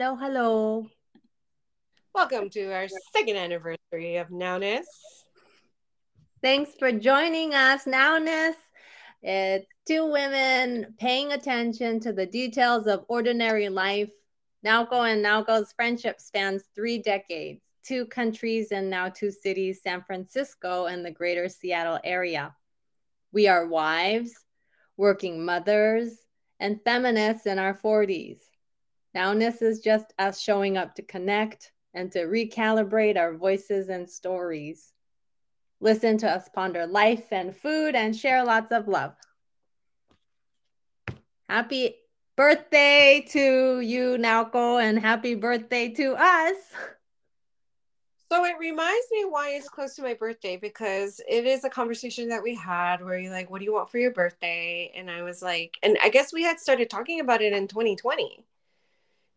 Hello, hello. Welcome to our second anniversary of Naoness. Thanks for joining us, Naoness. It's two women paying attention to the details of ordinary life. Naoko and Naoko's friendship spans three decades, two countries, and now two cities, San Francisco and the greater Seattle area. We are wives, working mothers, and feminists in our 40s. Naoness is just us showing up to connect and to recalibrate our voices and stories. Listen to us ponder life and food and share lots of love. Happy birthday to you, Naoko, and happy birthday to us. So it reminds me why it's close to my birthday because it is a conversation that we had where you're like, What do you want for your birthday? And I was like, and I guess we had started talking about it in 2020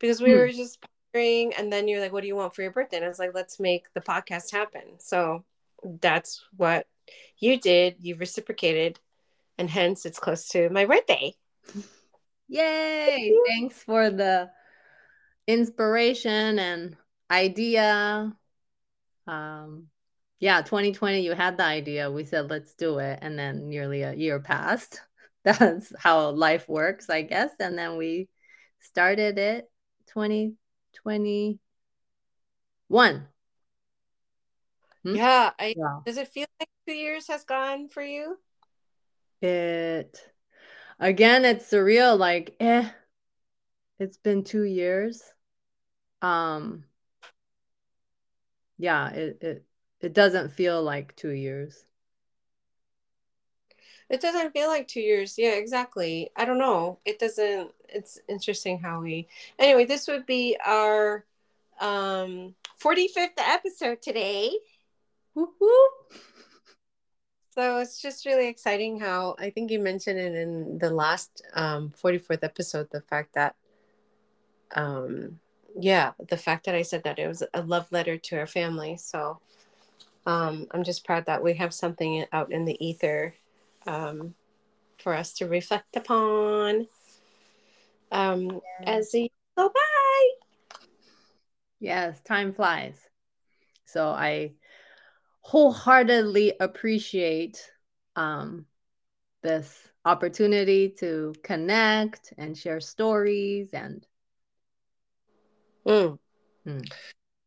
because we hmm. were just pondering, and then you're like, What do you want for your birthday? And I was like, Let's make the podcast happen. So that's what you did. You reciprocated, and hence it's close to my birthday. Yay! Thanks for the inspiration and idea. Um, yeah, 2020, you had the idea. We said, let's do it. And then nearly a year passed. That's how life works, I guess. And then we started it 2021. Hmm? Yeah, I, yeah. Does it feel like two years has gone for you? It again, it's surreal. Like, eh, it's been two years. Um, yeah, it it it doesn't feel like two years. It doesn't feel like two years. Yeah, exactly. I don't know. It doesn't. It's interesting how we. Anyway, this would be our um 45th episode today. Woo-hoo. So it's just really exciting how I think you mentioned it in the last um, 44th episode the fact that, um, yeah, the fact that I said that it was a love letter to our family. So um, I'm just proud that we have something out in the ether um, for us to reflect upon um, as we go by. Yes, time flies. So I wholeheartedly appreciate um, this opportunity to connect and share stories and mm. Mm.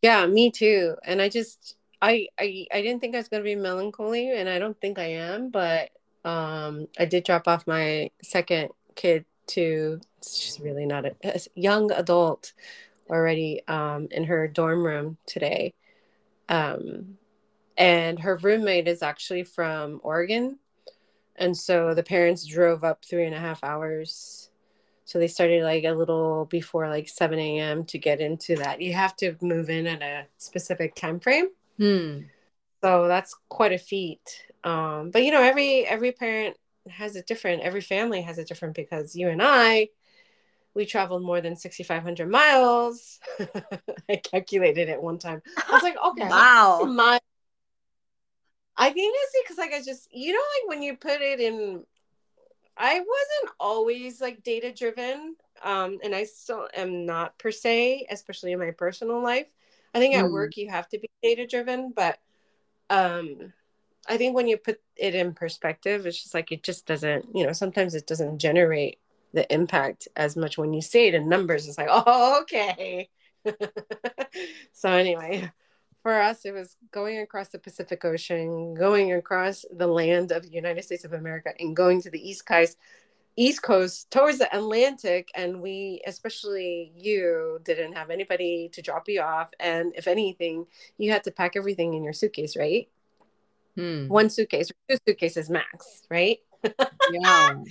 yeah me too and i just I, I i didn't think i was going to be melancholy and i don't think i am but um i did drop off my second kid to she's really not a, a young adult already um in her dorm room today um and her roommate is actually from Oregon. And so the parents drove up three and a half hours. So they started like a little before like 7 a.m. to get into that. You have to move in at a specific time frame. Hmm. So that's quite a feat. Um, but you know, every every parent has a different, every family has a different because you and I, we traveled more than 6,500 miles. I calculated it one time. I was like, okay, wow, miles I think it's because like I just you know like when you put it in I wasn't always like data driven um and I still am not per se especially in my personal life. I think at mm. work you have to be data driven but um I think when you put it in perspective it's just like it just doesn't you know sometimes it doesn't generate the impact as much when you say it in numbers it's like oh okay so anyway for us, it was going across the Pacific Ocean, going across the land of the United States of America, and going to the East Coast, East Coast towards the Atlantic. And we, especially you, didn't have anybody to drop you off. And if anything, you had to pack everything in your suitcase, right? Hmm. One suitcase, two suitcases max, right? Yeah.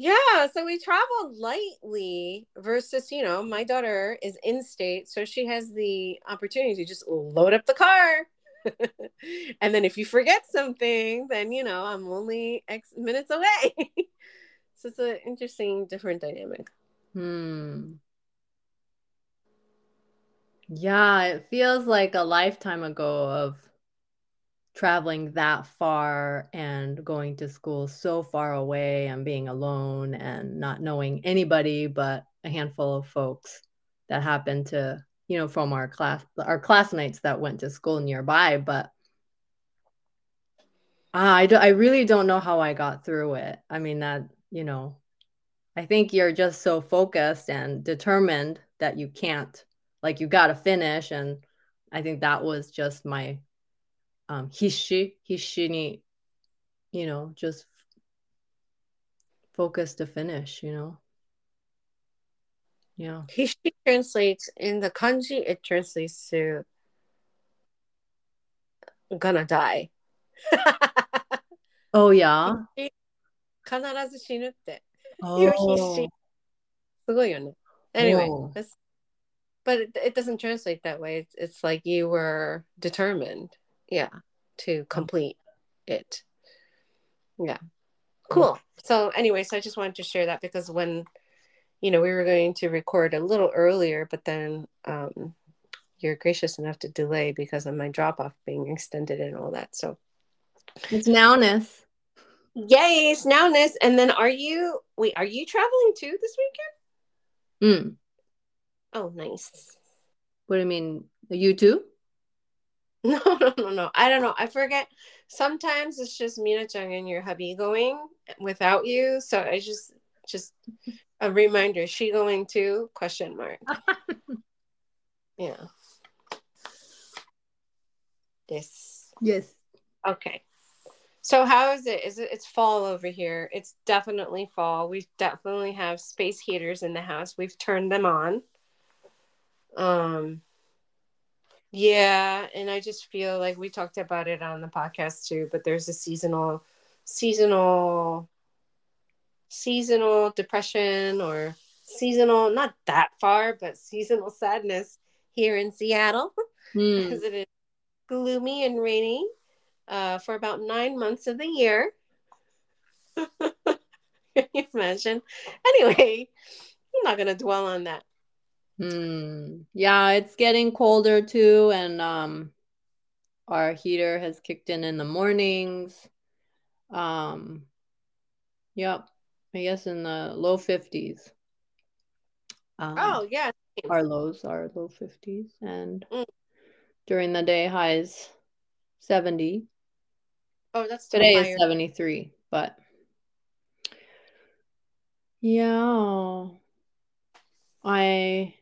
Yeah, so we travel lightly versus, you know, my daughter is in state, so she has the opportunity to just load up the car. and then if you forget something, then, you know, I'm only X minutes away. so it's an interesting, different dynamic. Hmm. Yeah, it feels like a lifetime ago of traveling that far and going to school so far away and being alone and not knowing anybody but a handful of folks that happened to you know from our class our classmates that went to school nearby but ah, I, do, I really don't know how I got through it. I mean, that, you know, I think you're just so focused and determined that you can't, like, you got to finish. And I think that was just my um、必死必死に you know just focus to finish you know? Yeah. Hisshi translates in the kanji it translates to gonna die. Oh yeah? 必ず死ぬっていう必死すごいよね oh. anyway oh. but it, doesn't translate that way. It's like you were determined yeah, to complete it. Yeah. Cool. So anyway, so I just wanted to share that because when you know we were going to record a little earlier, but then um you're gracious enough to delay because of my drop off being extended and all that. So it's naoness. Yay, it's naoness. And then are you wait, are you traveling too this weekend? Mm. Oh, nice. What do you mean? You too? No, no, no, no. I don't know. I forget. Sometimes it's just Mina Chung and your hubby going without you. So I just just a reminder. She going too? Question mark. yeah. This. Yes. Okay. So how is it? Is it it's fall over here? It's definitely fall. We definitely have space heaters in the house. We've turned them on. Um yeah, and I just feel like we talked about it on the podcast too, but there's a seasonal seasonal seasonal depression or seasonal not that far, but seasonal sadness here in Seattle mm. because it is gloomy and rainy uh, for about nine months of the year. Can you imagine? Anyway, I'm not gonna dwell on that. Hmm. Yeah, it's getting colder too, and um, our heater has kicked in in the mornings. Um, yep, I guess in the low fifties. Um, oh yeah, our lows are low fifties, and mm. during the day highs seventy. Oh, that's today higher. is seventy three, but yeah, I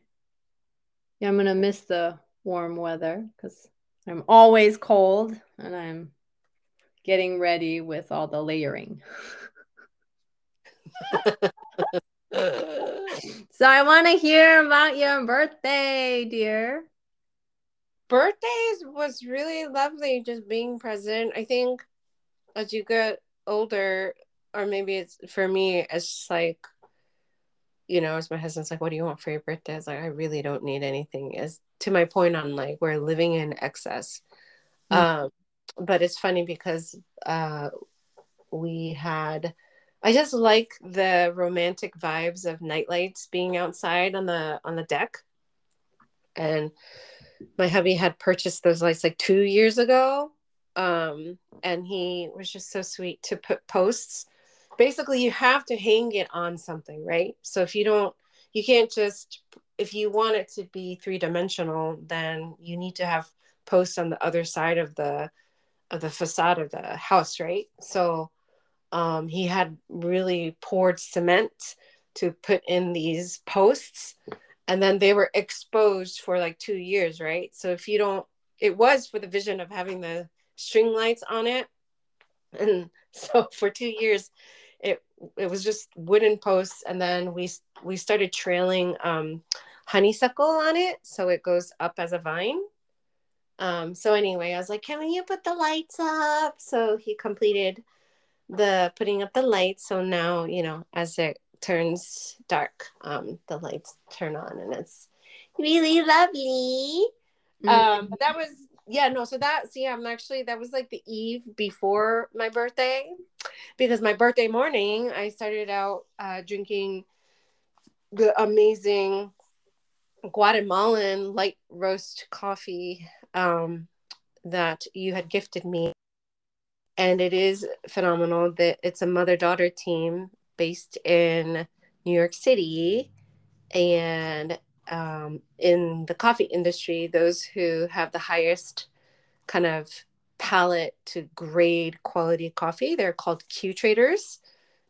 yeah, I'm gonna miss the warm weather because I'm always cold and I'm getting ready with all the layering. so I want to hear about your birthday, dear. Birthdays was really lovely just being present. I think as you get older, or maybe it's for me, it's like you know, as my husband's like, what do you want for your birthday? I was like, I really don't need anything. As to my point on like, we're living in excess. Mm-hmm. Um, but it's funny because uh, we had, I just like the romantic vibes of nightlights being outside on the on the deck, and my hubby had purchased those lights like two years ago, um, and he was just so sweet to put posts basically you have to hang it on something right? So if you don't you can't just if you want it to be three dimensional then you need to have posts on the other side of the of the facade of the house right? So um, he had really poured cement to put in these posts and then they were exposed for like two years right? So if you don't it was for the vision of having the string lights on it. And so for two years it was just wooden posts and then we we started trailing um, honeysuckle on it so it goes up as a vine. Um, so anyway i was like can you put the lights up? So he completed the putting up the lights. So now you know as it turns dark um, the lights turn on and it's really lovely. Mm-hmm. um, but that was yeah no so that see i'm actually that was like the eve before my birthday because my birthday morning i started out uh, drinking the amazing guatemalan light roast coffee um, that you had gifted me. And it is phenomenal that it's a mother-daughter team based in new york city and um, in the coffee industry, those who have the highest kind of palette to grade quality coffee, they're called Q graders.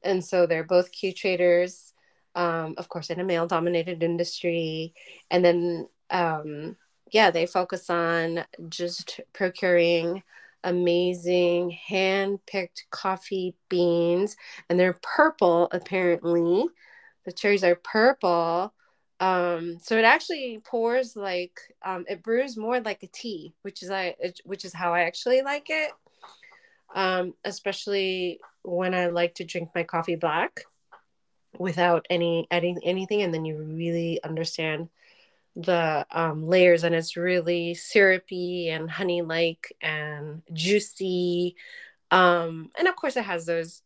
And so they're both Q graders, um, of course, in a male dominated industry. And then, um, yeah, they focus on just procuring amazing hand picked coffee beans. And they're purple, apparently. The cherries are purple um so it actually pours like um it brews more like a tea which is i which is how i actually like it. Um especially when i like to drink my coffee black without any adding anything and then you really understand the um, layers and it's really syrupy and honey like and juicy. Um and of course it has those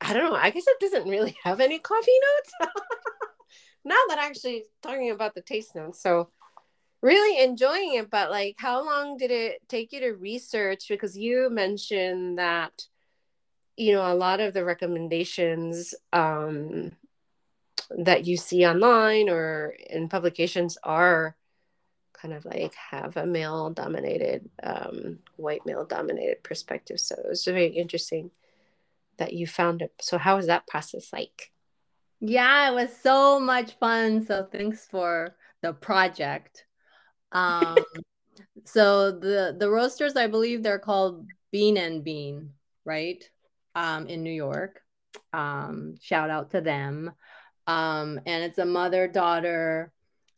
i don't know i guess it doesn't really have any coffee notes now that actually talking about the taste notes so really enjoying it but like how long did it take you to research? Because you mentioned that you know a lot of the recommendations um that you see online or in publications are kind of like have a male dominated um, white male dominated perspective. So it was very interesting that you found it. So how was that process like yeah, it was so much fun. So thanks for the project. Um, so the the roasters, I believe they're called Bean and Bean, right? Um, in New York. Um, shout out to them. Um, and it's a mother daughter.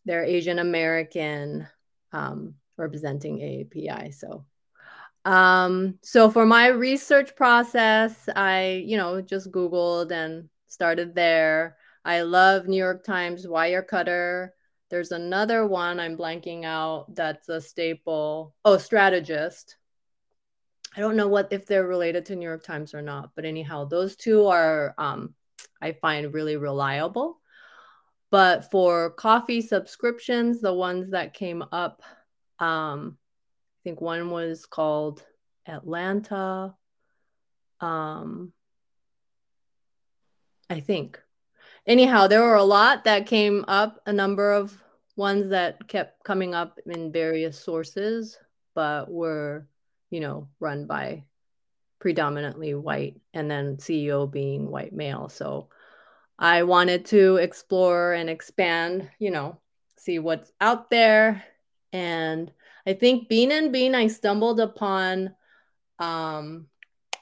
They're Asian American, um, representing AAPI. So um, so for my research process, I, you know, just Googled and started there. I love New York Times Wirecutter. There's another one I'm blanking out that's a staple. Oh, Strategist. I don't know what if they're related to New York Times or not, but anyhow, those two are um, I find really reliable. But for coffee subscriptions, the ones that came up, um, I think one was called Atlanta. Um, I think. Anyhow, there were a lot that came up, a number of ones that kept coming up in various sources, but were, you know, run by predominantly white and then CEO being white male. So I wanted to explore and expand, you know, see what's out there. And I think Bean and Bean, I stumbled upon. Um,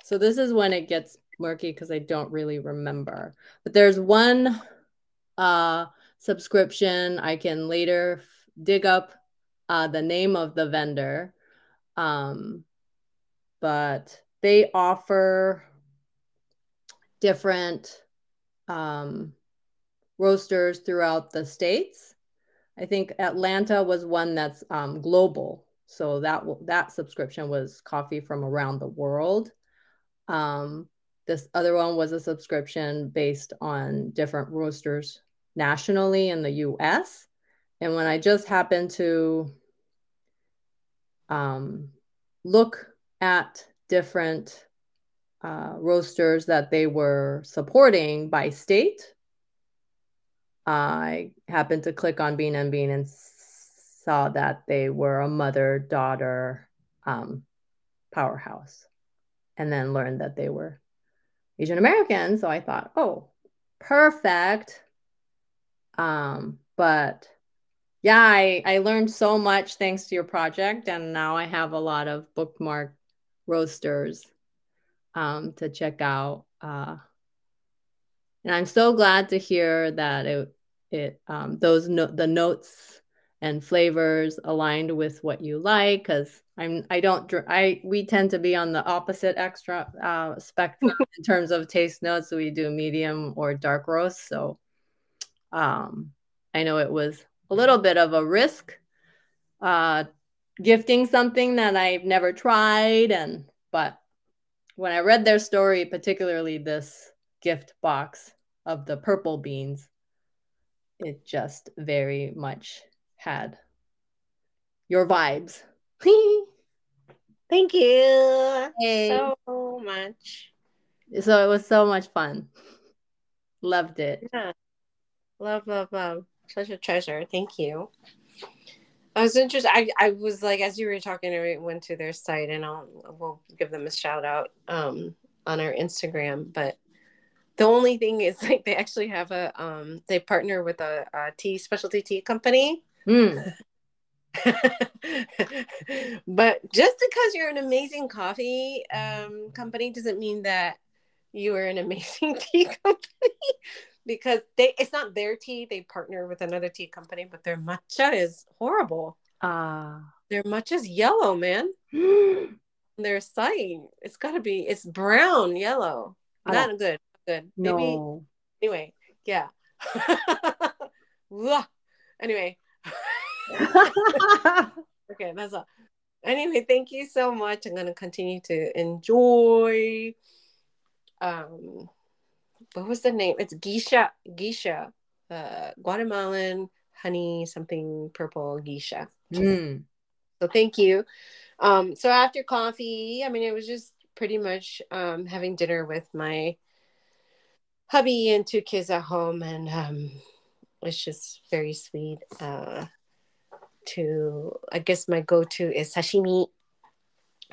so this is when it gets murky because I don't really remember. But there's one uh, subscription. I can later dig up uh, the name of the vendor. Um, but they offer different um, roasters throughout the states. I think Atlanta was one that's um, global. So that that subscription was coffee from around the world. Um, this other one was a subscription based on different roasters nationally in the US. And when I just happened to um, look at different uh, roasters that they were supporting by state, I happened to click on Bean and Bean and saw that they were a mother daughter um, powerhouse, and then learned that they were Asian American. So I thought, oh, perfect. Um, but yeah, I, I learned so much thanks to your project. And now I have a lot of bookmark roasters um, to check out. Uh, and I'm so glad to hear that it, it um, those no- the notes and flavors aligned with what you like because I'm I don't I we tend to be on the opposite extra uh, spectrum in terms of taste notes. So we do medium or dark roast. So um, I know it was a little bit of a risk uh, gifting something that I've never tried, and but when I read their story, particularly this gift box of the purple beans, it just very much had your vibes. Thank you hey. so much. So it was so much fun. Loved it. Yeah. Love, love, love. such a treasure. Thank you. I was interested. I, I was like, as you were talking, I went to their site and I'll we'll give them a shout out um, on our Instagram. But the only thing is like they actually have a um, they partner with a, a tea specialty tea company. Mm. but just because you're an amazing coffee um, company doesn't mean that you are an amazing tea company because they it's not their tea. They partner with another tea company but their matcha is horrible. Ah. Uh. their matcha is yellow man. Their site it's got to be it's brown yellow. Not good good. Maybe no. anyway yeah. Anyway okay that's all anyway thank you so much i'm going to continue to enjoy um what was the name? It's Geisha, Geisha, uh, Guatemalan honey something purple geisha. Mm. So thank you. Um, so after coffee, I mean, it was just pretty much um, having dinner with my hubby and two kids at home, and um, it's just very sweet. Uh, to I guess my go-to is sashimi,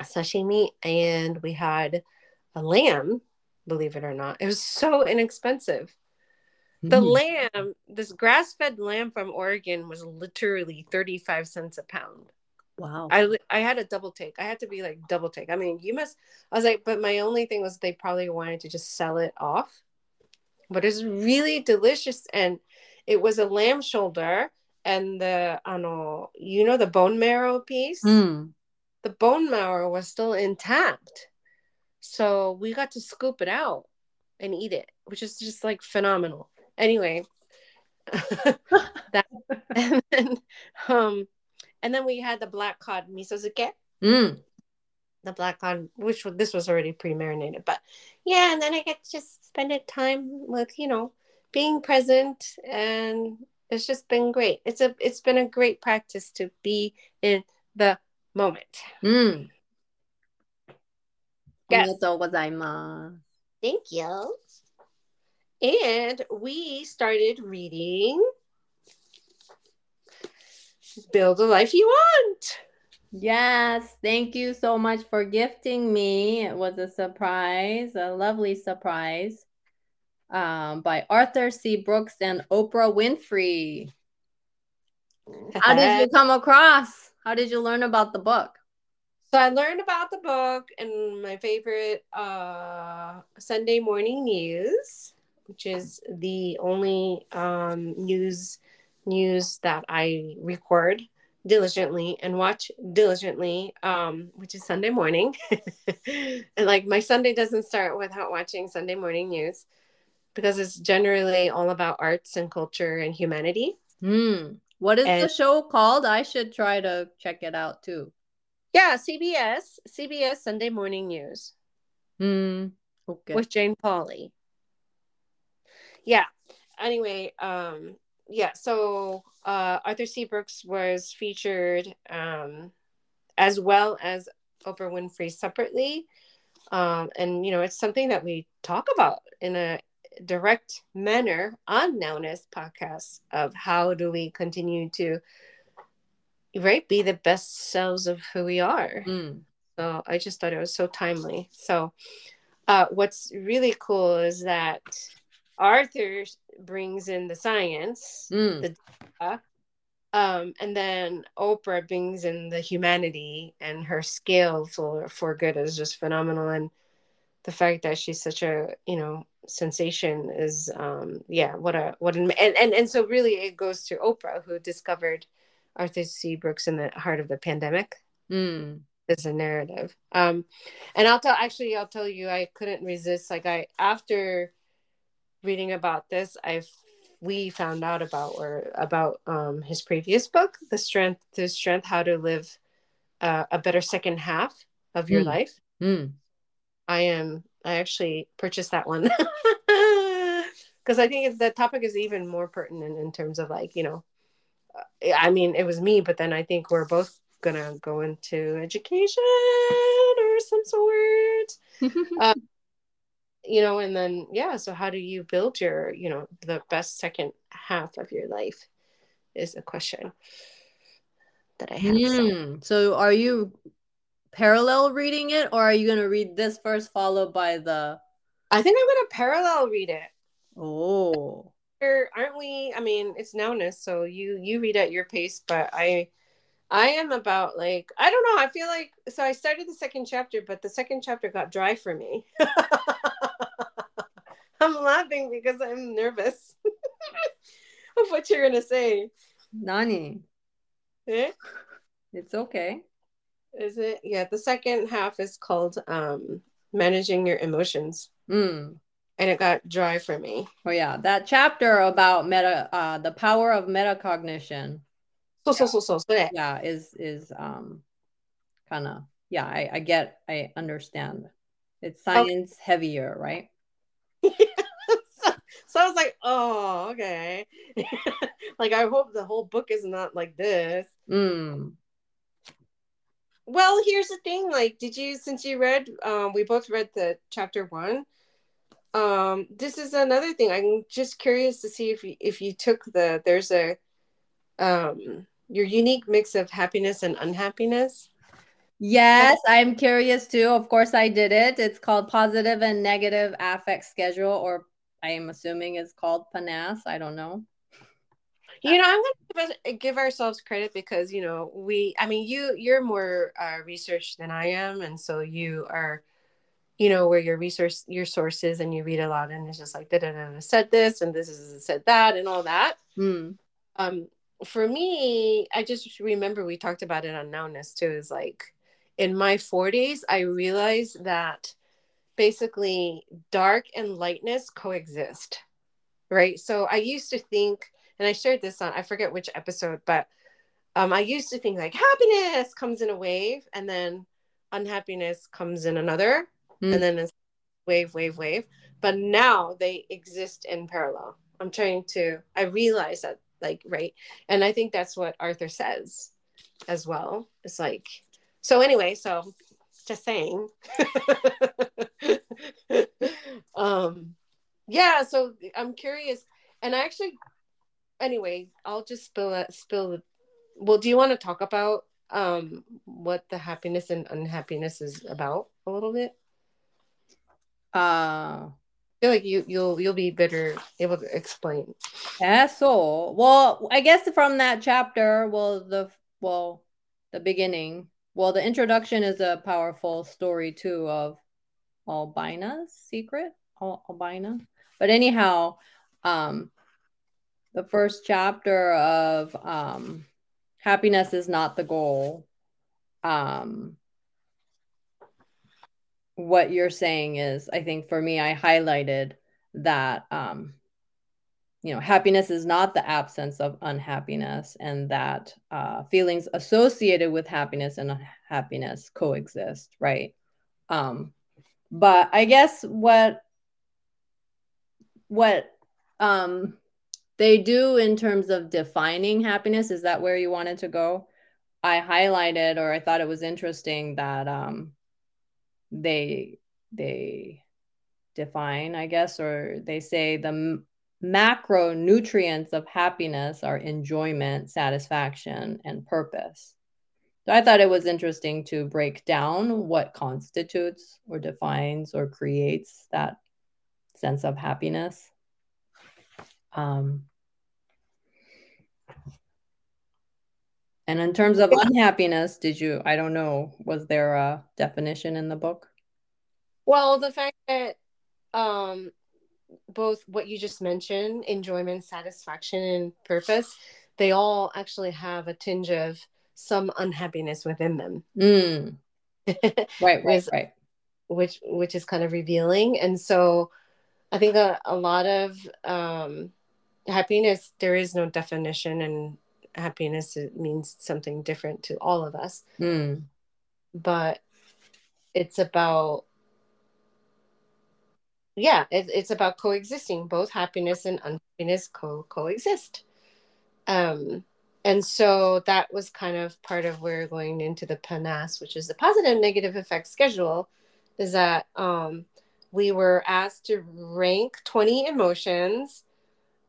sashimi, and we had a lamb believe it or not. It was so inexpensive. The mm. lamb, this grass fed lamb from Oregon was literally 35 cents a pound. Wow. I, I had a double take. I had to be like double take. I mean, you must, I was like, but my only thing was they probably wanted to just sell it off. But it's really delicious. And it was a lamb shoulder and the, I know, you know, the bone marrow piece. Mm. The bone marrow was still intact. So we got to scoop it out and eat it, which is just like phenomenal. Anyway, that and then um and then we had the black cod miso zuke. Mm. The black cod, which this was already pre-marinated, but yeah, and then I get to just spend time with you know being present, and it's just been great. It's a it's been a great practice to be in the moment. Mm. Yes. Thank you. And we started reading Build a Life You Want. Yes, thank you so much for gifting me. It was a surprise, a lovely surprise. Um, by Arthur C. Brooks and Oprah Winfrey. How did you come across? How did you learn about the book? So I learned about the book and my favorite uh, Sunday morning news, which is the only um, news news that I record diligently and watch diligently, um, which is Sunday morning. and like my Sunday doesn't start without watching Sunday morning news because it's generally all about arts and culture and humanity. Mm. What is and, the show called? I should try to check it out too. Yeah, CBS, CBS Sunday Morning News. Mm, okay. With Jane Pauley. Yeah. Anyway, um, yeah, so uh, Arthur C. Brooks was featured um, as well as Oprah Winfrey separately. Um, and, you know, it's something that we talk about in a direct manner on Naoness podcast of how do we continue to right be the best selves of who we are mm. so i just thought it was so timely so uh, what's really cool is that arthur brings in the science mm. the data, um, and then oprah brings in the humanity and her scale for for good is just phenomenal and the fact that she's such a you know sensation is um yeah what a what an and and, and so really it goes to oprah who discovered Arthur C. Brooks in the heart of the pandemic. Mm. Is a narrative. Um, and I'll tell actually I'll tell you I couldn't resist. Like I after reading about this, I've we found out about or about um, his previous book, The Strength to Strength, How to Live uh, a Better Second Half of Your mm. Life. Mm. I am I actually purchased that one because I think the topic is even more pertinent in terms of like you know I mean, it was me, but then I think we're both gonna go into education or some sort. uh, you know, and then yeah, so how do you build your, you know, the best second half of your life? is a question that I have. Mm. So, so. so are you parallel reading it or are you going to read this first followed by the I think I'm going to parallel read it. Oh. Aren't we? I mean, it's naoness, so you you read at your pace, but I I am about like I don't know. I feel like so I started the second chapter, but the second chapter got dry for me. I'm laughing because I'm nervous of what you're gonna say. Nani. Eh? It's okay. Is it? Yeah, the second half is called um managing your emotions. Mm. And it got dry for me. Oh yeah, that chapter about meta uh the power of metacognition. So so so so, so yeah. is is um kind of yeah, I, I get I understand. It's science okay. heavier, right? so, so I was like, oh, okay. like I hope the whole book is not like this. Mm. Well, here's the thing. Like, did you since you read um we both read the chapter one? Um, this is another thing. I'm just curious to see if you if you took the there's a um your unique mix of happiness and unhappiness. Yes, I'm curious too. Of course, I did it. It's called Positive and Negative Affect Schedule, or I am assuming it's called PANAS. I don't know. You know, I'm gonna give, give ourselves credit because you know we. I mean, you you're more uh, research than I am, and so you are, you know, where your resource your sources, and you read a lot, and it's just like da da da said this, and this is said that, and all that. Mm. Um, for me, I just remember we talked about it on Naoness too. Is like in my 40s, I realized that basically dark and lightness coexist, right? So I used to think and I shared this on I forget which episode, but um, I used to think like happiness comes in a wave, and then unhappiness comes in another, mm. and then it's wave, wave, wave. But now they exist in parallel. I'm trying to. I realize that, like, right, and I think that's what Arthur says as well. It's like, so anyway, so just saying. um, yeah. So I'm curious, and I actually anyway, I'll just spill it. Spill. Well, do you want to talk about um what the happiness and unhappiness is about a little bit? Uh I feel like you you'll you'll be better able to explain. Yeah, so well, I guess from that chapter, well, the well, the beginning, well, the introduction is a powerful story too of Albina's secret, Al- Albina. But anyhow, um, the first chapter of um, happiness is not the goal. Um, what you're saying is i think for me i highlighted that um, you know happiness is not the absence of unhappiness and that uh, feelings associated with happiness and unhappiness coexist right? Um, but i guess what what um, they do in terms of defining happiness. Is that where you wanted to go? I highlighted or I thought it was interesting that um, they they define, I guess, or they say the m- macronutrients of happiness are enjoyment, satisfaction, and purpose. So I thought it was interesting to break down what constitutes or defines or creates that sense of happiness. Um, and in terms of unhappiness, did you, I don't know, was there a definition in the book? Well, the fact that um, both what you just mentioned, enjoyment, satisfaction, and purpose, they all actually have a tinge of some unhappiness within them. Mm. right, right, right. Which which is kind of revealing. And so I think a, a lot of um, happiness there is no definition and happiness means something different to all of us. Mm. but it's about yeah it, it's about coexisting. Both happiness and unhappiness co coexist. Um and so that was kind of part of where we're going into the panas which is the positive negative affect schedule is that um we were asked to rank 20 emotions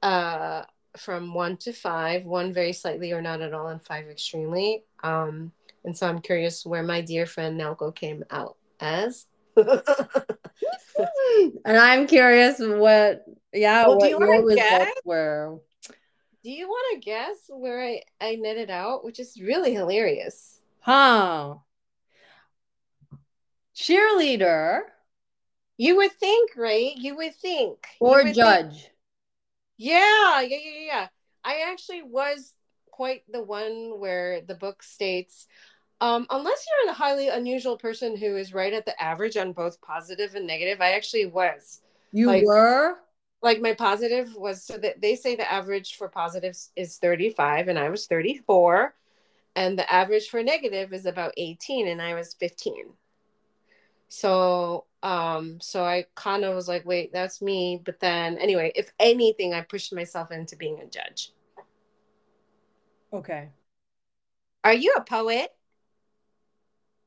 uh, from one to five, one very slightly or not at all, and five extremely. Um, and so I'm curious where my dear friend Naoko came out as. and I'm curious what, yeah, well, what you your results were. Do you want to guess where I, I netted out, which is really hilarious? Huh. Cheerleader. You would think, right? You would think. Or would judge. Think. Yeah, yeah, yeah, yeah. I actually was quite the one where the book states um, unless you're a highly unusual person who is right at the average on both positive and negative, I actually was. You like, were? Like my positive was so that they say the average for positives is 35 and I was 34 and the average for negative is about 18 and I was 15. So um so I kind of was like wait that's me but then anyway if anything I pushed myself into being a judge. Okay. Are you a poet?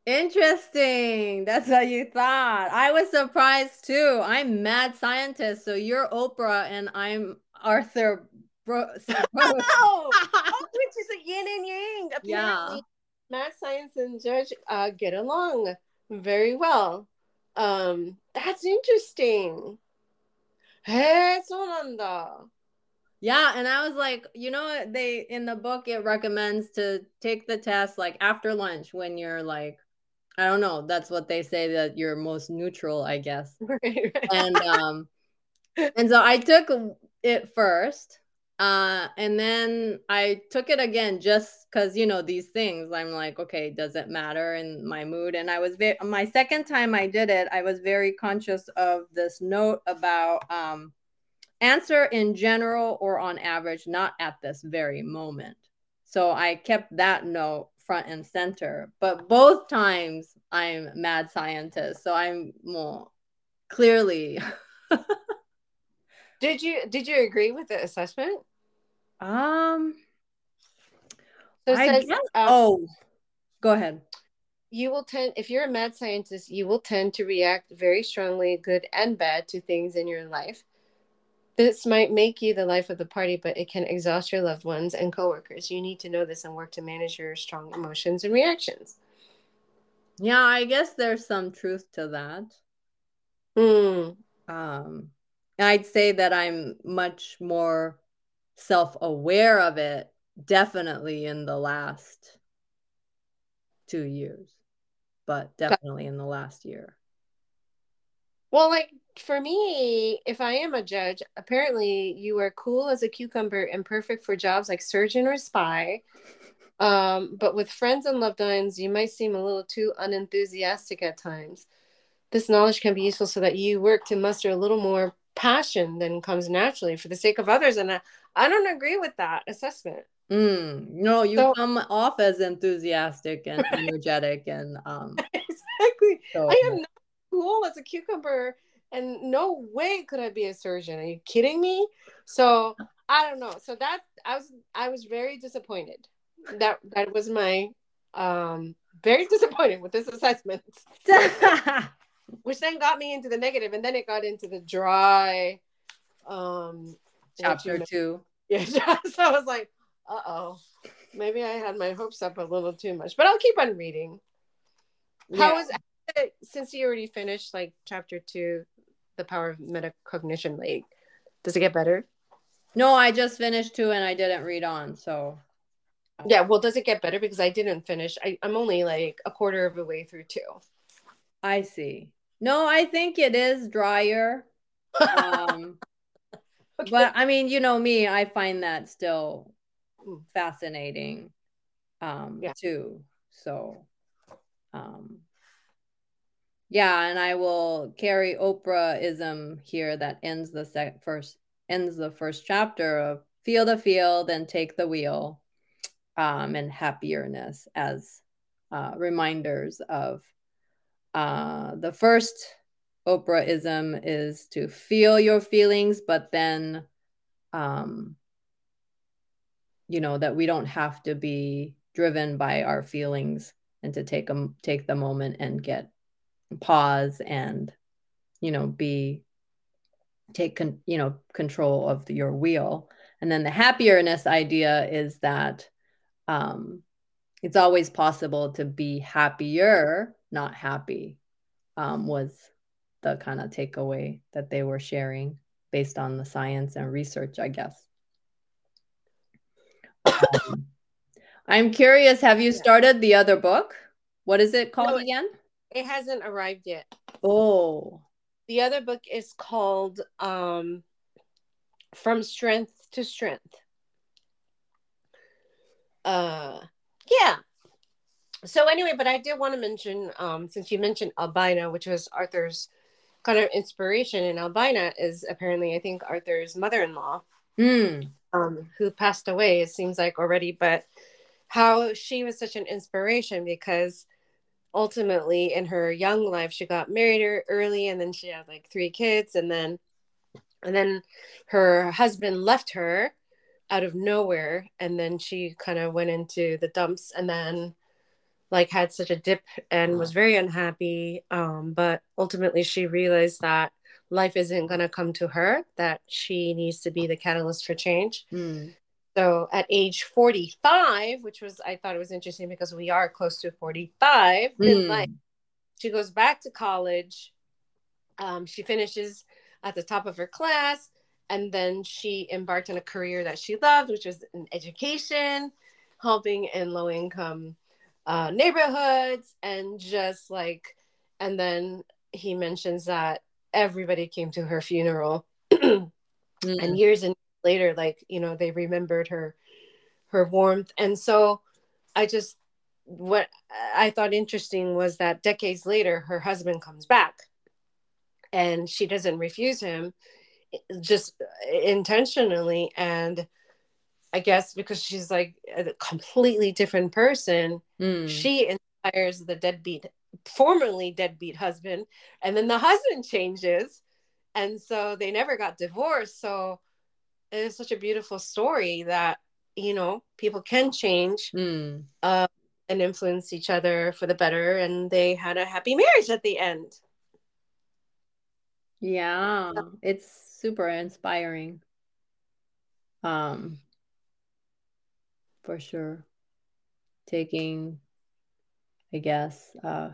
Interesting. That's what you thought. I was surprised too. I'm mad scientist, so you're Oprah and I'm Arthur. Bro- oh, which is a yin and yang. Apparently, yeah. mad science and judge uh, get along very well. Um, that's interesting. Hey, Yeah, and I was like, you know what? They in the book it recommends to take the test like after lunch when you're like I don't know. That's what they say that you're most neutral, I guess. Right, right. And um and so I took it first. Uh and then I took it again just cuz you know these things I'm like okay does it matter in my mood and I was my second time I did it I was very conscious of this note about um answer in general or on average not at this very moment. So I kept that note front and center. But both times I'm mad scientist, so I'm more clearly. did you did you agree with the assessment? Um. So says, guess, um, oh, go ahead. You will tend, if you're a mad scientist, you will tend to react very strongly, good and bad, to things in your life. This might make you the life of the party, but it can exhaust your loved ones and coworkers. You need to know this and work to manage your strong emotions and reactions. Yeah, I guess there's some truth to that. Hmm. Um, I'd say that I'm much more self-aware of it definitely in the last two years, but definitely in the last year. Well, like for me, if I am a judge, apparently you are cool as a cucumber and perfect for jobs like surgeon or spy. Um, but with friends and loved ones, you might seem a little too unenthusiastic at times. This knowledge can be useful so that you work to muster a little more passion than comes naturally for the sake of others. And I, I don't agree with that assessment. Mm, no, you so, come off as enthusiastic and energetic and um exactly. So, I am not cool as a cucumber and no way could I be a surgeon. Are you kidding me? So I don't know. So that I was I was very disappointed. That that was my um very disappointed with this assessment. Which then got me into the negative and then it got into the dry um chapter two. Yeah. so I was like, uh oh. Maybe I had my hopes up a little too much. But I'll keep on reading. Yeah. How was since you already finished like chapter two, the power of metacognition, like does it get better? No, I just finished two and I didn't read on. So yeah, well, does it get better? Because I didn't finish. I, I'm only like a quarter of the way through two. I see. No, I think it is drier. Um, okay. But I mean, you know me, I find that still hmm. fascinating um, yeah. too. So um, yeah, and I will carry Oprahism here that ends the sec- first ends the first chapter of feel the field and take the wheel, um, and happierness as uh, reminders of uh, the first Oprahism is to feel your feelings, but then, um, you know, that we don't have to be driven by our feelings and to take them take the moment and get pause and you know be take con- you know control of the, your wheel. And then the happierness idea is that um, it's always possible to be happier, not happy, um, was the kind of takeaway that they were sharing based on the science and research, I guess. Um, I'm curious, have you started the other book? What is it called no, again? It hasn't arrived yet. Oh. The other book is called um, From Strength to Strength. Uh yeah. So anyway, but I did want to mention, um, since you mentioned Albina, which was Arthur's kind of inspiration, and Albina is apparently, I think, Arthur's mother-in-law, mm. um, who passed away. It seems like already, but how she was such an inspiration because ultimately in her young life she got married early and then she had like three kids and then and then her husband left her out of nowhere and then she kind of went into the dumps and then like had such a dip and was very unhappy um, but ultimately she realized that life isn't going to come to her that she needs to be the catalyst for change mm. so at age 45 which was i thought it was interesting because we are close to 45 mm. in life she goes back to college um, she finishes at the top of her class and then she embarked on a career that she loved, which was in education, helping in low income uh, neighborhoods, and just like, and then he mentions that everybody came to her funeral, mm. and years and later, like you know, they remembered her, her warmth, and so I just what I thought interesting was that decades later, her husband comes back, and she doesn't refuse him just intentionally and i guess because she's like a completely different person mm. she inspires the deadbeat formerly deadbeat husband and then the husband changes and so they never got divorced so it's such a beautiful story that you know people can change mm. uh, and influence each other for the better and they had a happy marriage at the end yeah it's super inspiring. Um, for sure. Taking, I guess, uh,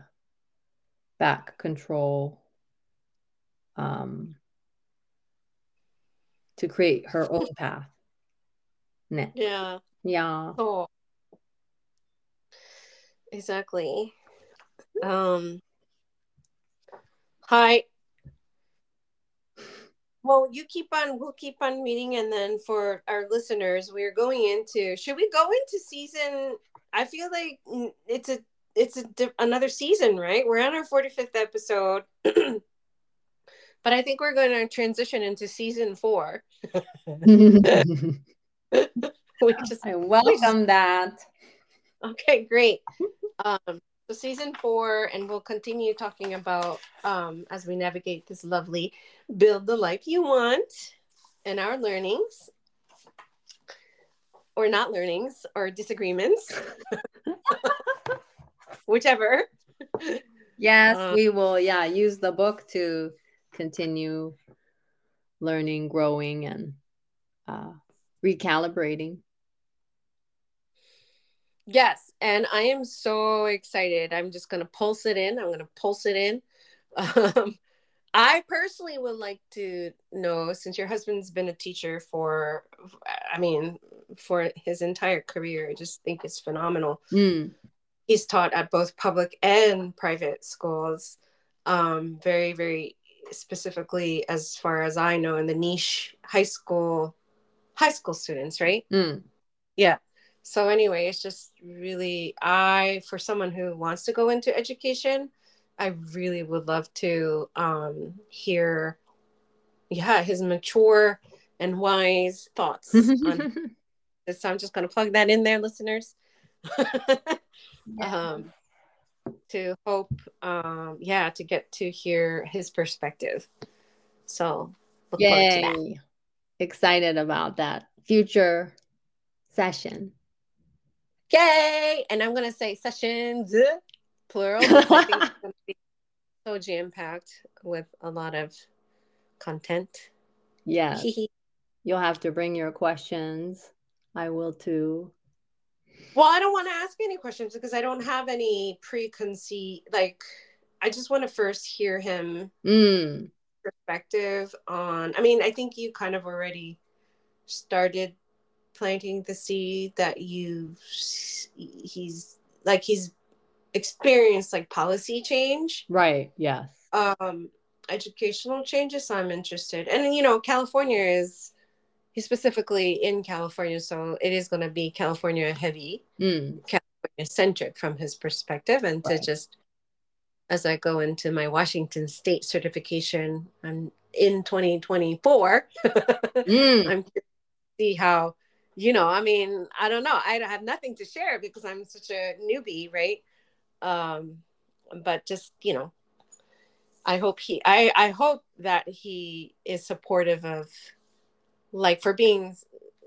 back control um, to create her own path. Yeah. Yeah. Oh. Exactly. Um, hi, well, you keep on, we'll keep on meeting. And then for our listeners, we're going into, should we go into season? I feel like it's a, it's a, another season, right? We're on our 45th episode. but I think we're going to transition into season four. we just, I welcome just, that. Okay, great. Um, so season four, and we'll continue talking about um, as we navigate this lovely build the life you want and our learnings or not learnings or disagreements, whichever. Yes, um, we will. Yeah, use the book to continue learning, growing, and uh, recalibrating. Yes, and I am so excited. I'm just going to pulse it in. I'm going to pulse it in. Um, I personally would like to know since your husband's been a teacher for, I mean, for his entire career, I just think it's phenomenal. Mm. He's taught at both public and private schools, um, very, very specifically, as far as I know, in the niche high school, high school students, right? Mm. Yeah so anyway it's just really i for someone who wants to go into education i really would love to um hear yeah his mature and wise thoughts on this. So i'm just going to plug that in there listeners. Yeah. um to hope um yeah to get to hear his perspective. So Yay. excited about that future session Yay! And I'm going to say sessions, plural. so jam packed with a lot of content. Yeah. You'll have to bring your questions. I will too. Well, I don't want to ask any questions because I don't have any preconceived like I just want to first hear him Mm. perspective on I mean, I think you kind of already started planting the seed that you he's like he's experienced like policy change Right. Yes. um educational changes so i'm interested and you know california is he's specifically in california so it is going to be california heavy Mm. centric from his perspective and Right. to just as i go into my washington state certification i'm in 2024 Mm. i'm see how you know i mean i don't know. I have nothing to share because i'm such a newbie right? Um but just you know i hope he i i hope that he is supportive of like for being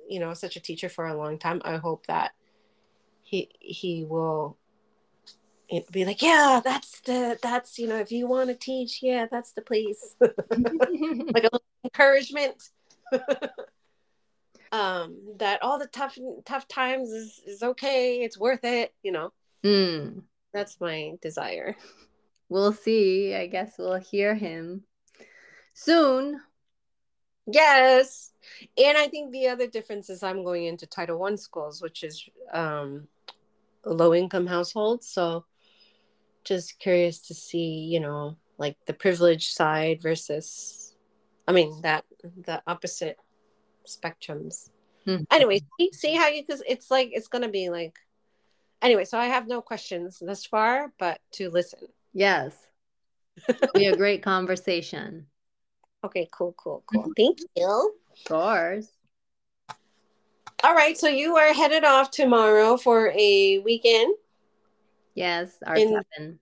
you know such a teacher for a long time i hope that he he will be like yeah that's the that's you know if you want to teach yeah that's the place. Like a little encouragement um that all the tough tough times is is okay it's worth it you know Mm. that's my desire We'll see. I guess we'll hear him soon. yes and i think the other difference is i'm going into title one schools which is um low income households so just curious to see you know like the privileged side versus i mean that the opposite spectrums Mhm. anyway see, see how you because it's like it's gonna be like anyway so i have no questions thus far but to listen Yes. Be a great conversation. okay cool cool cool thank you Of course. all right so you are headed off tomorrow for a weekend Yes, our In- seven.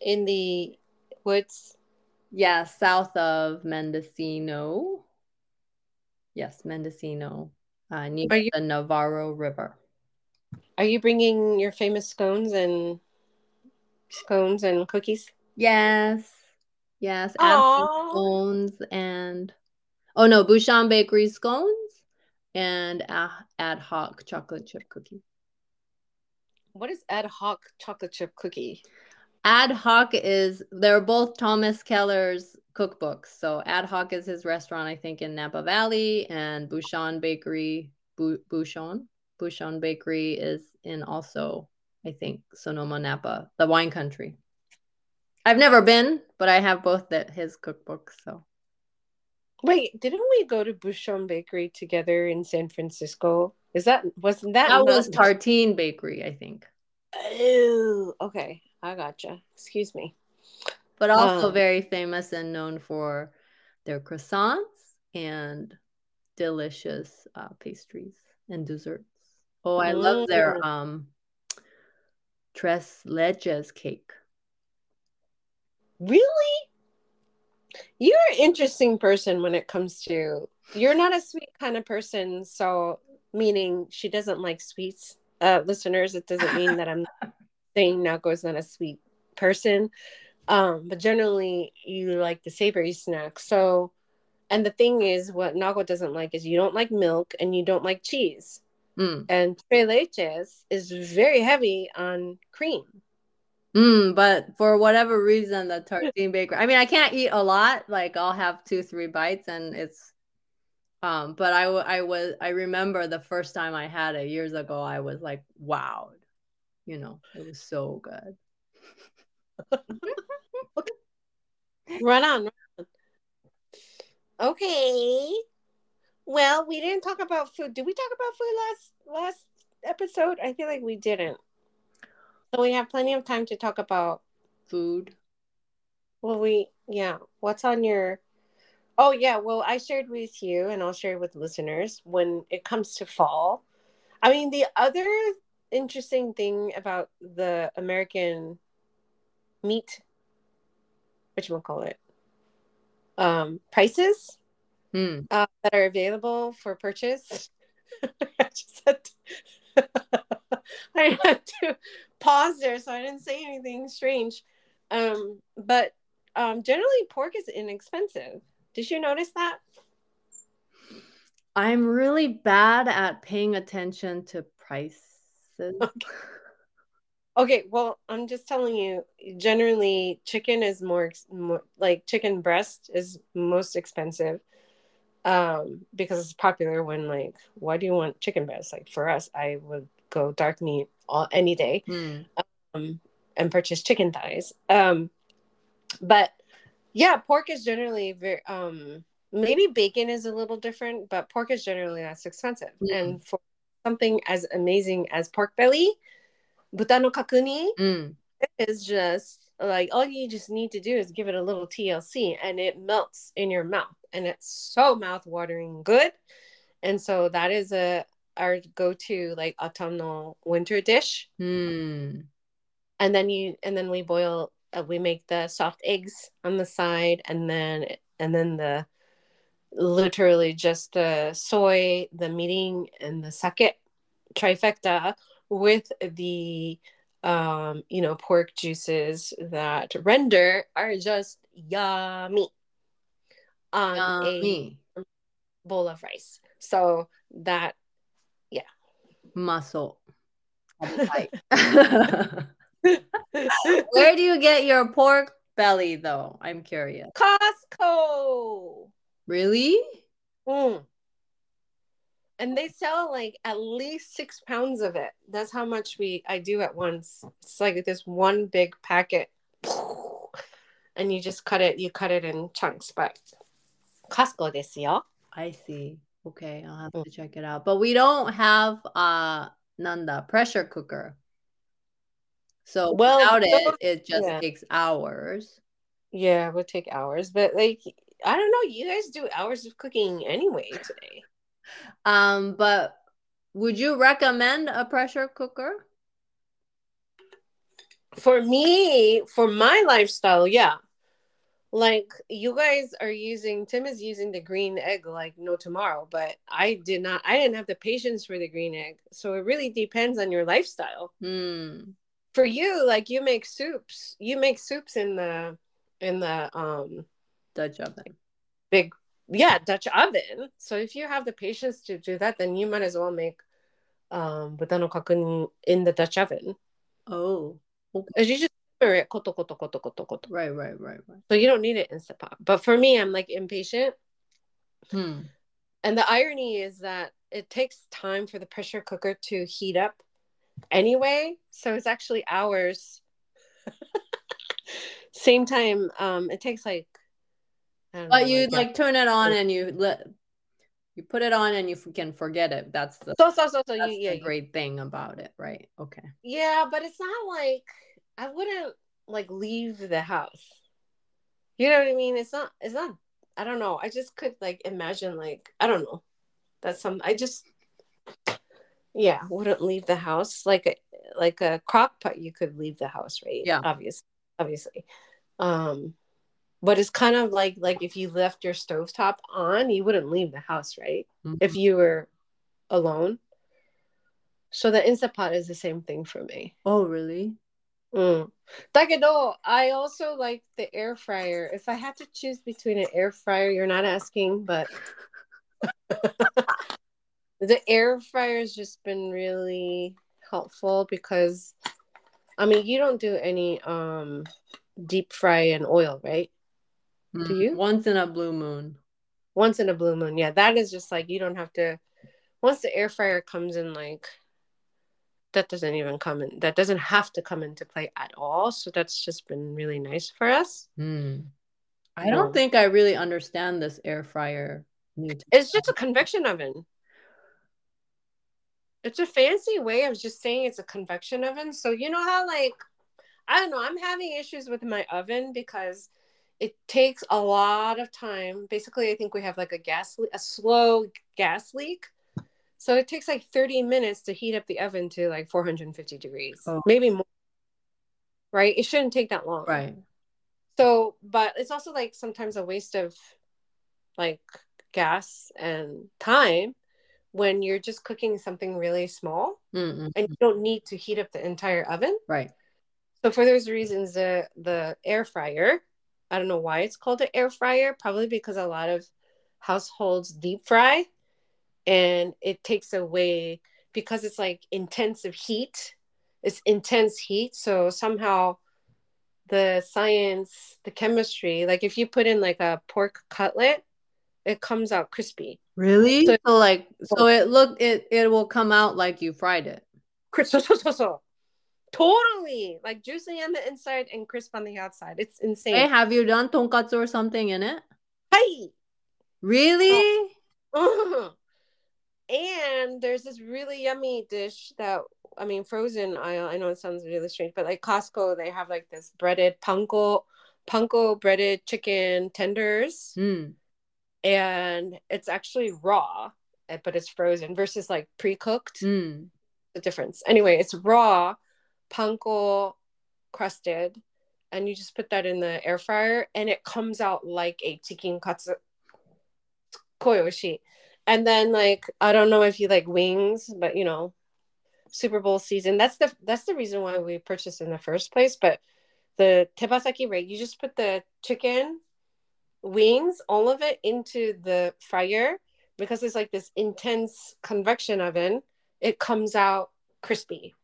in the woods Yeah, south of Mendocino. Yes, Mendocino, uh, near Are you- the Navarro River. are you bringing your famous scones and scones and cookies Yes, yes. Scones and oh no, Bouchon Bakery scones and ad hoc chocolate chip cookie. what is ad hoc chocolate chip cookie Ad hoc is they're both Thomas Keller's cookbooks. So Ad hoc is his restaurant, I think, in Napa Valley, and Bouchon Bakery, Bouchon, Bouchon Bakery is in also, I think, Sonoma, Napa, the wine country. I've never been, but I have both that his cookbooks. So Wait, didn't we go to Bouchon Bakery together in San Francisco? Is that wasn't that that was Tartine Bakery, I think, Oh, okay. I gotcha. Excuse me. But also Um, very famous and known for their croissants and delicious uh, pastries and desserts. Oh, I love their um tres leches cake. Really? You're an interesting person when it comes to you're not a sweet kind of person, so meaning she doesn't like sweets. Uh listeners, it doesn't mean that I'm saying Naoko's not a sweet person. Um, but generally you like the savory snacks. So and the thing is what Naoko doesn't like is you don't like milk and you don't like cheese. Mm. And tres leches is very heavy on cream. Mm, but for whatever reason, the Tartine Bakery. I mean, I can't eat a lot. Like I'll have two, three bites, and it's. Um, but I was, I remember the first time I had it years ago. I was like, wow, you know, it was so good. Run on. Run on. Okay. Well, we didn't talk about food. Did we talk about food last last episode? I feel like we didn't. So we have plenty of time to talk about Food. well we yeah, what's on your Oh yeah, well I shared with you and I'll share with listeners when it comes to fall. I mean the other interesting thing about the American meat what you call it um prices Mm. uh, that are available for purchase. I just had to, I had to pause there so I didn't say anything strange. Um, but um, generally, pork is inexpensive. Did you notice that? I'm really bad at paying attention to prices. Okay, well, I'm just telling you, generally, chicken is more, more like chicken breast is most expensive um, because it's popular when, like, why do you want chicken breast? Like, for us, I would go dark meat all any day Mm. um, and purchase chicken thighs. Um, but yeah, pork is generally very, um, maybe bacon is a little different, but pork is generally less expensive. Mm. And for something as amazing as pork belly, 豚の角煮、mm. is just like all you just need to do is give it a little TLC and it melts in your mouth and it's so mouth watering good. And so that is a our go to like autumnal winter dish. Mm. And then you and then we boil uh, we make the soft eggs on the side and then and then the literally just the soy, the mirin and the sake trifecta with the um you know pork juices that render are just yummy on a bowl of rice so that yeah, Muscle. Where do you get your pork belly though? I'm curious. costco Really? Mm. And they sell like at least six pounds of it that's how much we i do at once it's like this one big packet and you just cut it you cut it in chunks but costco this yo I see. Okay, I'll have to check it out. But we don't have uh nanda pressure cooker. So Well, without it, it just yeah. takes hours. yeah it would take hours but like i don't know you guys do hours of cooking anyway today Um, but would you recommend a pressure cooker? for me for my lifestyle yeah like you guys are using tim is using the green egg like no tomorrow but i did not i didn't have the patience for the green egg so it really depends on your lifestyle Hmm. for you like you make soups you make soups in the in the um Dutch oven. big yeah dutch oven. So if you have the patience to do that then you might as well make um buta no kakuni in the dutch oven. Oh, as you just simmer it koto koto koto koto koto. Right, right, right, right. so you don't need it instant pot but for me i'm like impatient. Hmm. and the irony is that it takes time for the pressure cooker to heat up anyway. So it's actually hours. Same time um it takes like But know, you like, like turn it on and you let you put it on and you can forget it. That's the so so so so that's yeah the you- great thing about it, right? Okay. Yeah, but it's not like I wouldn't like leave the house. You know what I mean? It's not it's not I don't know. I just could like imagine like I don't know. That's some I just yeah, wouldn't leave the house like a like a crock pot you could leave the house, right? Yeah. Obviously. Obviously. Um but it's kind of like like if you left your stovetop on you wouldn't leave the house right mm-hmm. if you were alone so the instapot is the same thing for me oh really mm. I also like the air fryer. If I had to choose between an air fryer, you're not asking, but the air fryer has just been really helpful because I mean, you don't do any um deep fry in oil, right? Do you? Mm, Once in a blue moon. Once in a blue moon. Yeah, that is just like you don't have to once the air fryer comes in like that doesn't even come in that doesn't have to come into play at all. So that's just been really nice for us. Hmm. I don't think I really understand this air fryer. It's just a convection oven. It's a fancy way of just saying it's a convection oven. So you know how like I don't know, I'm having issues with my oven because it takes a lot of time. Basically, I think we have like a gas le- a slow gas leak. So it takes like 30 minutes to heat up the oven to like 450 degrees. Oh. Maybe more. Right? It shouldn't take that long. Right. So, but it's also like sometimes a waste of like gas and time when you're just cooking something really small Mm-mm. and you don't need to heat up the entire oven. Right. So for those reasons, the the air fryer, I don't know why it's called an air fryer. Probably because a lot of households deep fry, and it takes away because it's like intensive heat. It's intense heat, so somehow the science, the chemistry, like if you put in like a pork cutlet, it comes out crispy. Really? So, so like so it look it it will come out like you fried it. So, so, so, so. Totally. Like juicy on the inside and crisp on the outside. It's insane. Hey, have you done tonkatsu or something in it? Hey. Really? Uh-huh. And there's this really yummy dish that I mean frozen. I I know it sounds really strange, but like Costco, they have like this breaded panko, panko breaded chicken tenders, mm. and it's actually raw, eh, but it's frozen versus like pre cooked. Mm. The difference. Anyway, it's raw, panko crusted, and you just put that in the air fryer, and it comes out like a chicken katsu koyoshi. And then like I don't know if you like wings, but you know, Super Bowl season. That's the that's the reason why we purchased in the first place. But the tebasaki right, you just put the chicken wings, all of it into the fryer because it's like this intense convection oven. It comes out crispy.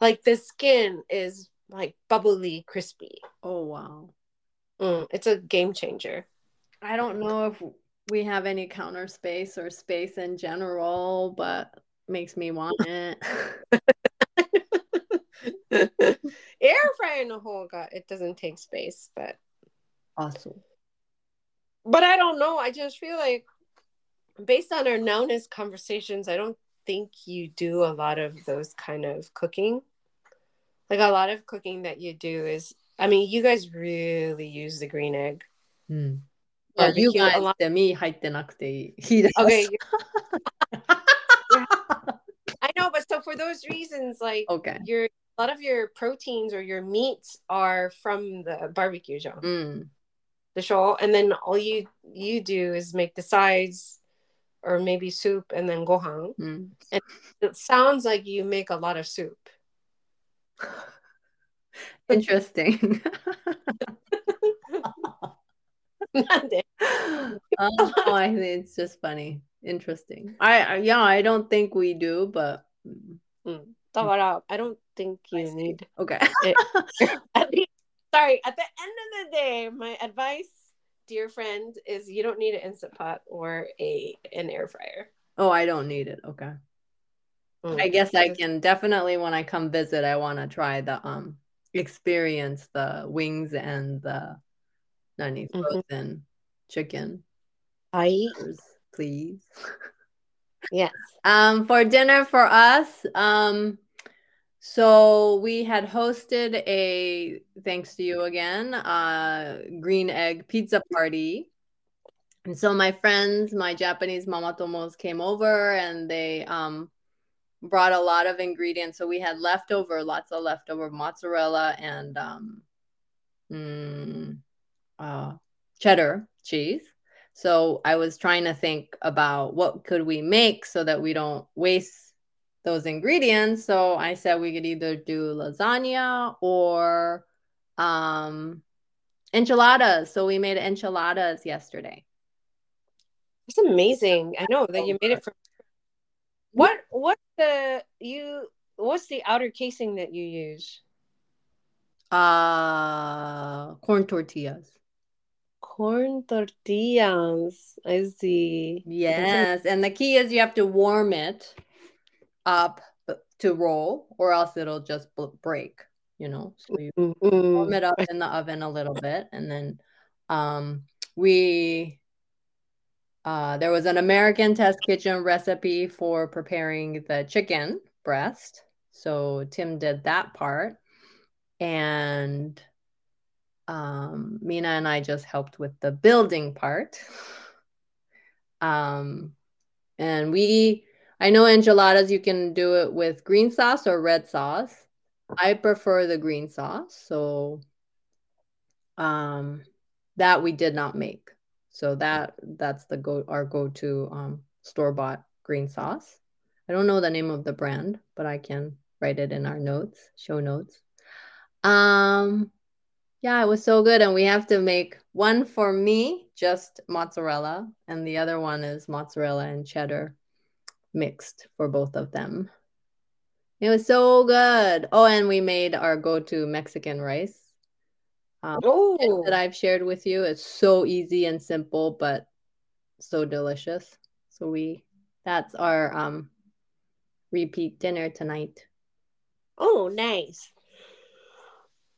Like the skin is like bubbly crispy. Oh wow. Mm, it's a game changer. I don't know if we have any counter space or space in general, but makes me want it. Air fryer in the whole god, it doesn't take space, but awesome. But I don't know. I just feel like based on our Naoness conversations, I don't think you do a lot of those kind of cooking. Like a lot of cooking that you do is I mean, you guys really use the green egg. Mm. Yeah, you guys って身入ってなくていい。いいです。Okay. I know, but so for those reasons, like okay. your a lot of your proteins or your meats are from the barbecue John. Mm. The show, and then all you you do is make the sides or maybe soup and then gohan. Mm. And it sounds like you make a lot of soup. Interesting. oh, I think it's just funny. Interesting. I yeah, I don't think we do, but mm. I don't think you need. Okay. at least, sorry. At the end of the day, my advice, dear friend, is you don't need an instant pot or a an air fryer. Oh, I don't need it. Okay. Mm. I guess I can definitely when I come visit, I want to try the um experience the wings and the nani mm-hmm. frozen mm-hmm. chicken. I please. yes. Um, for dinner for us, um, so we had hosted a thanks to you again, uh, green egg pizza party. And so my friends, my Japanese mamatomos came over and they um brought a lot of ingredients. So we had leftover, lots of leftover mozzarella and um mm, uh, cheddar cheese. So I was trying to think about what could we make so that we don't waste those ingredients. So I said we could either do lasagna or um, enchiladas. So we made enchiladas yesterday. It's amazing. I know that you made it from what what the you what's the outer casing that you use? Uh corn tortillas corn tortillas. I see. Yes. And the key is you have to warm it up to roll, or else it'll just break, you know. So you mm-hmm. warm it up in the oven a little bit. And then um, we, uh, there was an American Test Kitchen recipe for preparing the chicken breast. So Tim did that part. And um, Mina and I just helped with the building part. Um, and we, I know enchiladas, you can do it with green sauce or red sauce. I prefer the green sauce. So um, that we did not make. So that that's the go our go-to um, store-bought green sauce. I don't know the name of the brand, but I can write it in our notes, show notes. Um, yeah, it was so good. And we have to make one for me just mozzarella, and the other one is mozzarella and cheddar mixed for both of them. It was so good. Oh, and we made our go-to Mexican rice. Um, Oh, that I've shared with you. It's so easy and simple, but so delicious. So we that's our um repeat dinner tonight. oh, nice.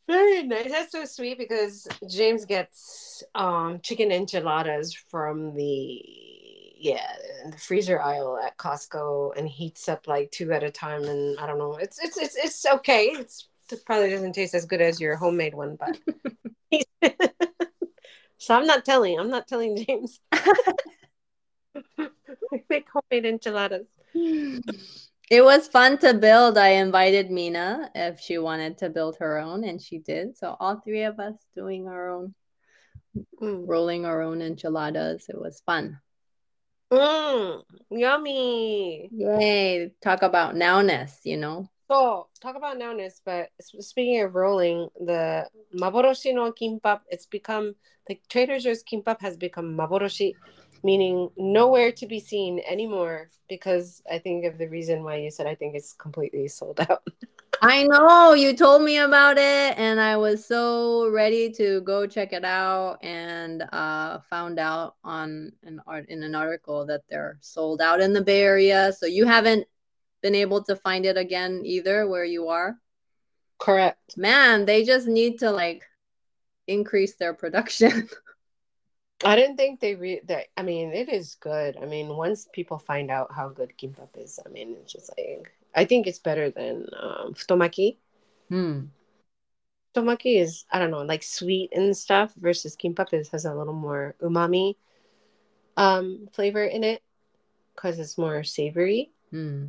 Very nice. That's so sweet because James gets um chicken enchiladas from the yeah the freezer aisle at Costco and heats up like two at a time and I don't know. It's it's it's it's okay. It's it probably doesn't taste as good as your homemade one, but so I'm not telling. I'm not telling James. I make homemade enchiladas. It was fun to build. I invited Mina if she wanted to build her own, and she did. So all three of us doing our own, Mm. rolling our own enchiladas. It was fun. Mm, yummy. Yay! Talk about Naoness, you know. So talk about Naoness, but speaking of rolling, the maboroshi no kimbap, it's become the Trader Joe's kimbap has become maboroshi, meaning nowhere to be seen anymore. Because I think of the reason why you said I think it's completely sold out. I know you told me about it, and I was so ready to go check it out, and uh, found out on an art in an article that they're sold out in the Bay Area. So you haven't been able to find it again either where you are. Correct. Man, they just need to like increase their production. I didn't think they re that. I mean, it is good. I mean, once people find out how good kimbap is, I mean, it's just like I think it's better than um, futomaki. hmm. Futomaki is I don't know, like sweet and stuff versus kimbap is has a little more umami um flavor in it because it's more savory. Hmm.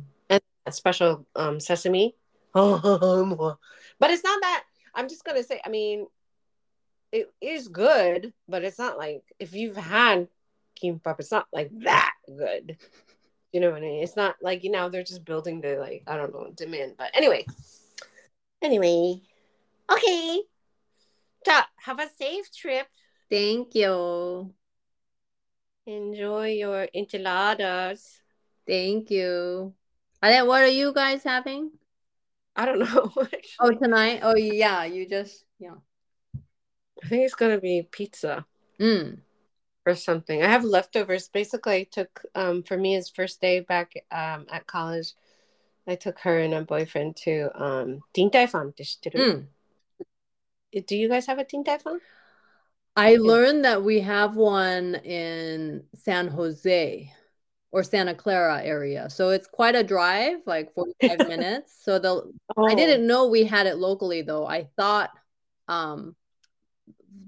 A special um sesame. but it's not that. I'm just gonna say. I mean, it is good, but it's not like if you've had kimbap, it's not like that good. You know what I mean? It's not like you know they're just building the like I don't know demand. But anyway, anyway, okay. Ta, have a safe trip. Thank you. Enjoy your enchiladas. Thank you. And then what are you guys having? I don't know. Oh, tonight? Oh, yeah. You just, yeah. I think it's gonna be pizza. Mm. Or something. I have leftovers. Basically, I took um for me his first day back um at college. I took her and a boyfriend to um Din Tai Fung. Mm. Do you guys have a Din Tai Fung? I learned that we have one in San Jose or Santa Clara area. So it's quite a drive, like 45 minutes. So the Oh. I didn't know we had it locally though. I thought um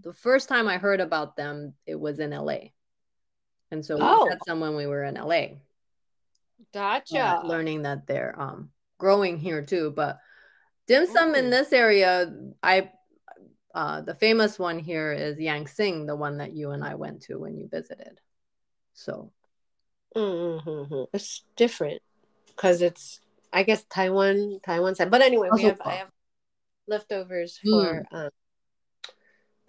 the first time I heard about them, it was in LA. And so Oh. we had some when we were in LA. Gotcha. uh, learning that they're um growing here too. But dim sum in Mm. this area, I uh the famous one here is Yank Sing, the one that you and I went to when you visited. So Mm-hmm. It's different because it's I guess Taiwan Taiwan side. But anyway, we have I have leftovers Mm. for um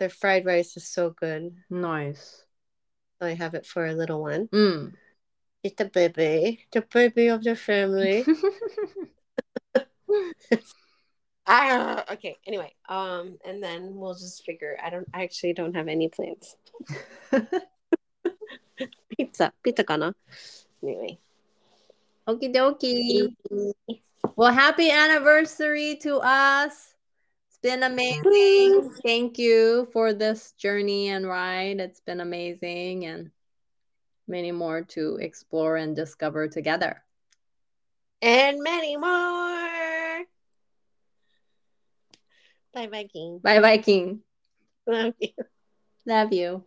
their fried rice is so good. nice. I have it for a little one. Mm. It's the baby, the baby of the family. Ah, okay. Anyway, um, and then we'll just figure. I don't. I actually don't have any plans. Pizza, pizza, kana. Anyway. Okie dokie. Well, happy anniversary to us. It's been amazing. Thank you for this journey and ride. It's been amazing and many more to explore and discover together. And many more. Bye, Viking. Bye, Viking. Love you. Love you.